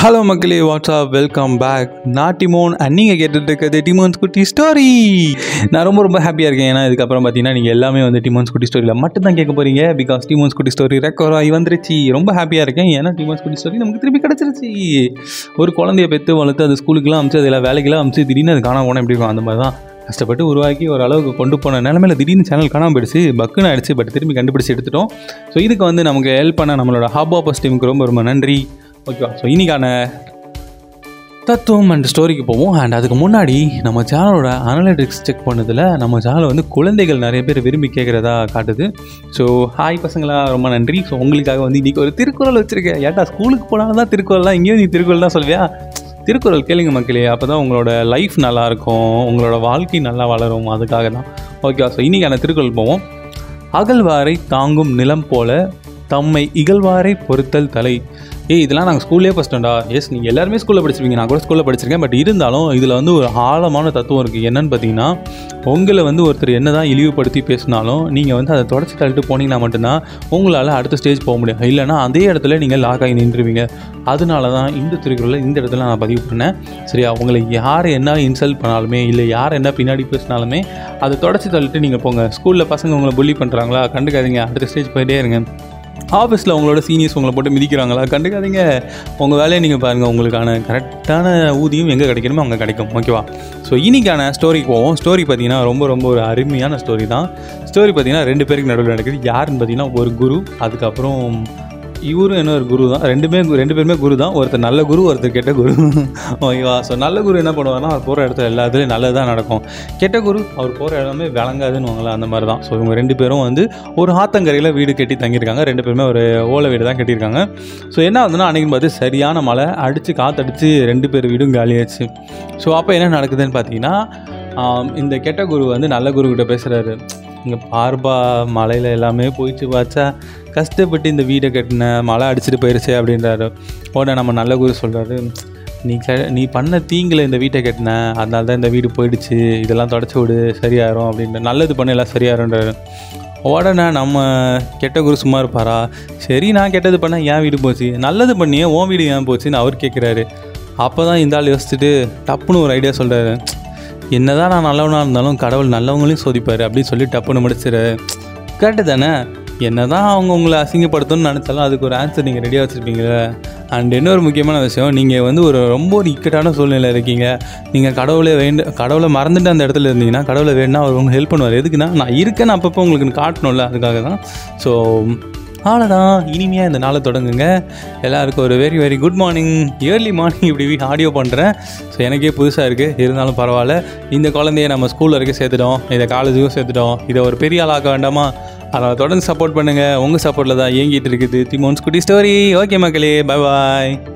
Hello மக்களே WhatsApp welcome back நான் டிமோன் and நீங்கள் கேட்டுட்டு இருக்கிறது டிமோன்ஸ் குட்டி ஸ்டோரி நான் ரொம்ப ரொம்ப ஹாப்பியாக இருக்கேன். ஏன்னா இதுக்கப்புறம் பார்த்தீங்கன்னா நீங்கள் எல்லாமே வந்து டிமோன்ஸ் குட்டி ஸ்டோரியில் மட்டும் தான் கேட்க போகிறீங்க பிகாஸ் டிமோன்ஸ் குட்டி ஸ்டோரி ரெக்கவர் ஆகி வந்துருச்சு. ரொம்ப ஹாப்பியாக இருக்கேன். ஏன்னா டிமோன்ஸ் குட்டி ஸ்டோரி நமக்கு திருப்பி கிடச்சிருச்சு. ஒரு குழந்தைய பெற்று வளர்த்து அது ஸ்கூலுக்குலாம் அமிச்சு அதில் வேலைக்கெல்லாம் அமிச்சு திடீர்னு அது காணாம போனால் எப்படி இருக்கும்? அந்த மாதிரி தான் கஷ்டப்பட்டு உருவாக்கி ஒரு அளவுக்கு கொண்டு போன நிலமையில திடீர்னு சேனல் காணாமல் போயிடுச்சு. பக்குன்னு ஆயிடுச்சு பட் திரும்பி கண்டுபிடிச்சி எடுத்துட்டோம். ஸோ இதுக்கு வந்து நமக்கு ஹெல்ப் பண்ண நம்மளோட ஹாப் ஆப்பஸ் டீமுக்கு ரொம்ப ரொம்ப நன்றி. ஓகேவா ஸோ இன்னைக்கான தத்துவம் அண்ட் ஸ்டோரிக்கு போவோம். அண்ட் அதுக்கு முன்னாடி நம்ம சேனலோட அனலிட்டிக்ஸ் செக் பண்ணதில் நம்ம சேனலை வந்து குழந்தைகள் நிறைய பேர் விரும்பி கேட்குறதா காட்டுது. ஸோ ஹாய் பசங்களா ரொம்ப நன்றி. ஸோ உங்களுக்காக வந்து இன்றைக்கி ஒரு திருக்குறள் வச்சுருக்கேன். ஏட்டா ஸ்கூலுக்கு போனாலும் தான் திருக்குறள்லாம் இங்கேயும் நீ திருக்குறள் தான் சொல்வியா திருக்குறள் கேளுங்க மக்களே. அப்போ தான் உங்களோட லைஃப் நல்லாயிருக்கும். உங்களோட வாழ்க்கை நல்லா வளரும். அதுக்காக தான். ஓகே ஸோ இன்றைக்கான திருக்குறள் போவோம். அகழ்வாரை தாங்கும் நிலம் போல தம்மை இகழ்வாரை பொறுத்தல் தலை. ஏய் இதெல்லாம் நாங்கள் ஸ்கூல்லே படிச்சிட்டோம்டா எஸ் நீங்கள் எல்லாருமே ஸ்கூலில் படிச்சிருப்பீங்க. நான் கூட ஸ்கூலில் படிச்சிருக்கேன். பட் இருந்தாலும் இதில் வந்து ஒரு ஆழமான தத்துவம் இருக்குது என்னன்னு பார்த்தீங்கன்னா உங்களை வந்து ஒருத்தர் என்ன தான் இழிவுபடுத்தி பேசினாலும் நீங்கள் வந்து அதை தொடச்சி தள்ளிட்டு போனீங்கன்னா மட்டும்தான் உங்களால் அடுத்த ஸ்டேஜ் போக முடியும். இல்லைனா அதே இடத்துல நீங்கள் லாக் ஆகி நின்றுவீங்க. அதனால தான் இந்த திருக்குறளை இந்த இடத்துல நான் பதிவு பண்ணேன் சரியா? உங்களை யார் என்ன இன்சல்ட் பண்ணாலுமே இல்லை யார் என்ன பின்னாடி பேசினாலுமே அதை தொடச்சி தள்ளிட்டு நீங்கள் போங்க. ஸ்கூலில் பசங்க உங்களை புள்ளி பண்ணுறாங்களா கண்டுக்காதீங்க. அடுத்த ஸ்டேஜ் போயிட்டே இருங்க. ஆஃபீஸில் உங்களோட சீனியர்ஸ் உங்களை போட்டு மிதிக்கிறாங்களா? கண்டுக்காதீங்க. உங்கள் வேலையை நீங்கள் பாருங்கள் உங்களுக்கான கரெக்டான ஊதியம் எங்கே கிடைக்கணுமோ அங்கே கிடைக்கும். ஓகேவா ஸோ இன்றைக்கான ஸ்டோரிக்கு போவோம். ஸ்டோரி பார்த்தீங்கன்னா ரொம்ப ரொம்ப ஒரு அருமையான ஸ்டோரி தான். ஸ்டோரி பார்த்தீங்கன்னா ரெண்டு பேருக்கு நடுவில் நடக்குது. யாருன்னு பார்த்தீங்கன்னா ஒரு குரு அதுக்கப்புறம் இவரும் என்ன ஒரு குரு தான். ரெண்டுமே ரெண்டு பேருமே குரு தான். ஒருத்தர் நல்ல குரு ஒருத்தர் கெட்ட குரு. ஓகேவா? ஸோ நல்ல குரு என்ன பண்ணுவார்னா அவர் போகிற இடத்துல எல்லா நல்லதுதான் நல்லது தான் நடக்கும். கெட்ட குரு அவர் போகிற இடமே விளங்காதுன்னு வாங்கலாம் அந்த மாதிரி தான் ஸோ இவங்க ரெண்டு பேரும் வந்து ஒரு ஆத்தங்கரையில் வீடு கட்டி தங்கியிருக்காங்க. ரெண்டு பேருமே ஒரு ஓலை வீடு தான் கட்டியிருக்காங்க. ஸோ என்ன ஆகுதுன்னா அன்றைக்கி பார்த்து சரியான மழை. அடித்து காற்றடிச்சு ரெண்டு பேர் வீடும் காலியாச்சு. ஸோ அப்போ என்ன நடக்குதுன்னு பார்த்தீங்கன்னா இந்த கெட்ட குரு வந்து நல்ல குரு கிட்ட பேசுகிறாரு இங்கே பார்பா மலையில் எல்லாமே போயிடுச்சு பார்த்தா கஷ்டப்பட்டு இந்த வீடை கட்டின மழை அடிச்சுட்டு போயிருச்சு அப்படின்றாரு. உடனே நம்ம நல்ல குரு சொல்கிறாரு நீ க நீ பண்ண தீங்கில் இந்த வீட்டை கட்டின அதனால தான் இந்த வீடு போயிடுச்சு இதெல்லாம் தொடச்சி விடு சரியாயிரும் அப்படின்ற நல்லது பண்ண எல்லாம் சரியாயிரும்ன்றாரு. உடனே நம்ம கெட்ட குரு சும்மா இருப்பாரா? சரி நான் கெட்டது பண்ண ஏன் வீடு போச்சு நல்லது பண்ணியே உன் வீடு ஏன் போச்சுன்னு அவர் கேட்குறாரு அப்போ தான் இந்த ஆள் யோசிச்சுட்டு டப்புன்னு ஒரு ஐடியா சொல்கிறாரு என்னதான் நான் நல்லவனாக இருந்தாலும் கடவுள் நல்லவங்களையும் சோதிப்பார் அப்படின்னு சொல்லி டப்புன்னு முடிச்சிரு. கரெக்டு தானே? என்னதான் அவங்க உங்களை அசிங்கப்படுத்தணும்னு நினச்சாலும் அதுக்கு ஒரு ஆன்சர் நீங்கள் ரெடியாக வச்சுருப்பீங்களே அண்ட் இன்னொரு முக்கியமான விஷயம் நீங்கள் வந்து ஒரு ரொம்ப ஒரு இக்கட்டான சூழ்நிலை இருக்கீங்க. நீங்கள் கடவுளை வேண்டு கடவுளை மறந்துட்டு அந்த இடத்துல இருந்தீங்கன்னா கடவுளை வேணும்னா அவர் உங்களுக்கு ஹெல்ப் பண்ணுவார். எதுக்குன்னா நான் இருக்கேன்னு அப்பப்போ உங்களுக்கு காட்டணும்ல அதுக்காக தான் ஸோ அவ்வளோதான் இனிமையாக இந்த நாளை தொடங்குங்க. எல்லாருக்கும் ஒரு very very good morning early morning இப்படி ஆடியோ பண்ணுறேன் ஸோ எனக்கே புதுசாக இருக்குது இருந்தாலும் பரவாயில்ல. இந்த குழந்தைய நம்ம ஸ்கூலில் வரைக்கும் சேர்த்துட்டோம். இதை காலேஜுக்கும் சேர்த்துட்டோம். இதை ஒரு பெரிய ஆளாக்க வேண்டாமா? அதனால் தொடர்ந்து சப்போர்ட் பண்ணுங்கள் உங்கள் சப்போர்ட்டில் தான் இயங்கிட்டு இருக்குது திமோன்ஸ் குட்டி ஸ்டோரி ஓகே மக்களே பை பாய்